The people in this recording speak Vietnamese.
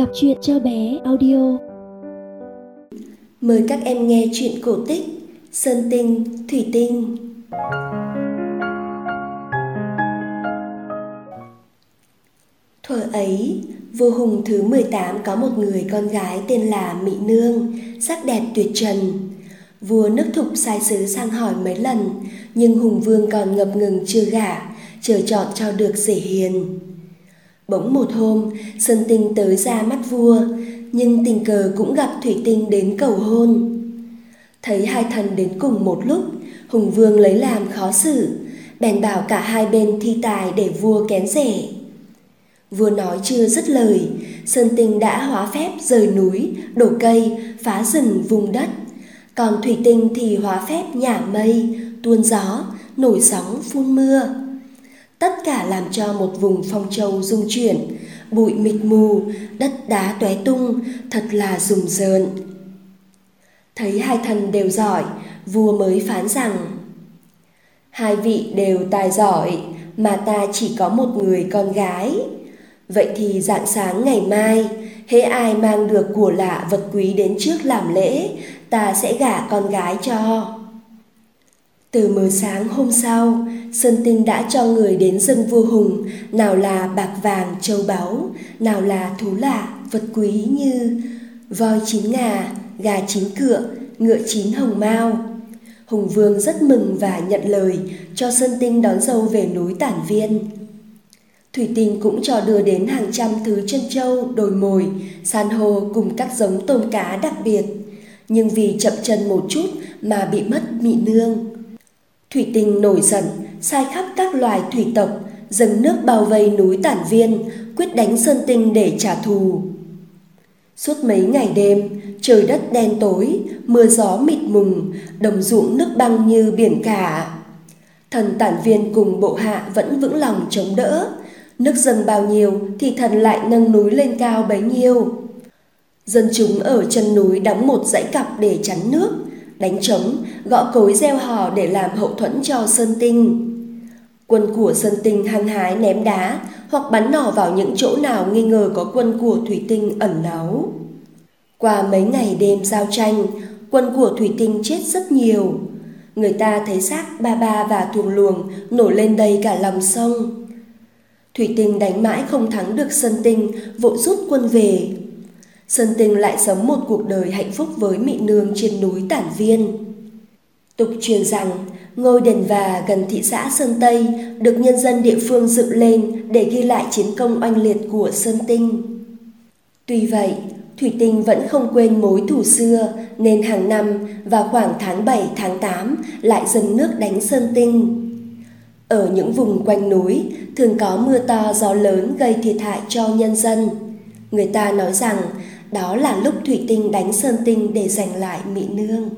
Đọc truyện cho bé audio Mời các em nghe chuyện cổ tích Sơn Tinh, Thủy Tinh Thuở ấy, vua Hùng thứ 18 có một người con gái tên là Mỹ Nương, sắc đẹp tuyệt trần. Vua nước thục sai sứ sang hỏi mấy lần, nhưng Hùng Vương còn ngập ngừng chưa gả, chờ chọn cho được dễ hiền. Bỗng một hôm, Sơn Tinh tới ra mắt vua, nhưng tình cờ cũng gặp Thủy Tinh đến cầu hôn. Thấy hai thần đến cùng một lúc, Hùng Vương lấy làm khó xử, bèn bảo cả hai bên thi tài để vua kén rể. Vua nói chưa dứt lời, Sơn Tinh đã hóa phép rời núi, đổ cây, phá rừng vùng đất. Còn Thủy Tinh thì hóa phép nhả mây, tuôn gió, nổi sóng phun mưa tất cả làm cho một vùng phong châu rung chuyển. Bụi mịt mù, đất đá tóe tung, thật là rùng rợn. Thấy hai thần đều giỏi, vua mới phán rằng, hai vị đều tài giỏi, mà ta chỉ có một người con gái. Vậy thì dạng sáng ngày mai, hễ ai mang được của lạ vật quý đến trước làm lễ, ta sẽ gả con gái cho từ mờ sáng hôm sau, Sơn Tinh đã cho người đến dân vua Hùng, nào là bạc vàng châu báu, nào là thú lạ, vật quý như voi chín ngà, gà chín cựa, ngựa chín hồng mao. Hùng Vương rất mừng và nhận lời cho Sơn Tinh đón dâu về núi Tản Viên. Thủy Tinh cũng cho đưa đến hàng trăm thứ chân châu, đồi mồi, san hô cùng các giống tôm cá đặc biệt. Nhưng vì chậm chân một chút mà bị mất mị nương. Thủy tinh nổi giận, sai khắp các loài thủy tộc, dâng nước bao vây núi Tản Viên, quyết đánh Sơn Tinh để trả thù. Suốt mấy ngày đêm, trời đất đen tối, mưa gió mịt mùng, đồng ruộng nước băng như biển cả. Thần Tản Viên cùng bộ hạ vẫn vững lòng chống đỡ, nước dâng bao nhiêu thì thần lại nâng núi lên cao bấy nhiêu. Dân chúng ở chân núi đóng một dãy cặp để chắn nước, đánh trống, gõ cối gieo hò để làm hậu thuẫn cho Sơn Tinh. Quân của Sơn Tinh hăng hái ném đá hoặc bắn nỏ vào những chỗ nào nghi ngờ có quân của Thủy Tinh ẩn náu. Qua mấy ngày đêm giao tranh, quân của Thủy Tinh chết rất nhiều. Người ta thấy xác ba ba và thuồng luồng nổi lên đầy cả lòng sông. Thủy Tinh đánh mãi không thắng được Sơn Tinh, vội rút quân về. Sơn Tinh lại sống một cuộc đời hạnh phúc với Mị Nương trên núi Tản Viên. Tục truyền rằng ngôi đền và gần thị xã Sơn Tây được nhân dân địa phương dựng lên để ghi lại chiến công oanh liệt của Sơn Tinh. Tuy vậy, Thủy Tinh vẫn không quên mối thù xưa nên hàng năm vào khoảng tháng 7 tháng 8 lại dâng nước đánh Sơn Tinh. Ở những vùng quanh núi thường có mưa to gió lớn gây thiệt hại cho nhân dân. Người ta nói rằng đó là lúc Thủy Tinh đánh Sơn Tinh để giành lại Mỹ Nương.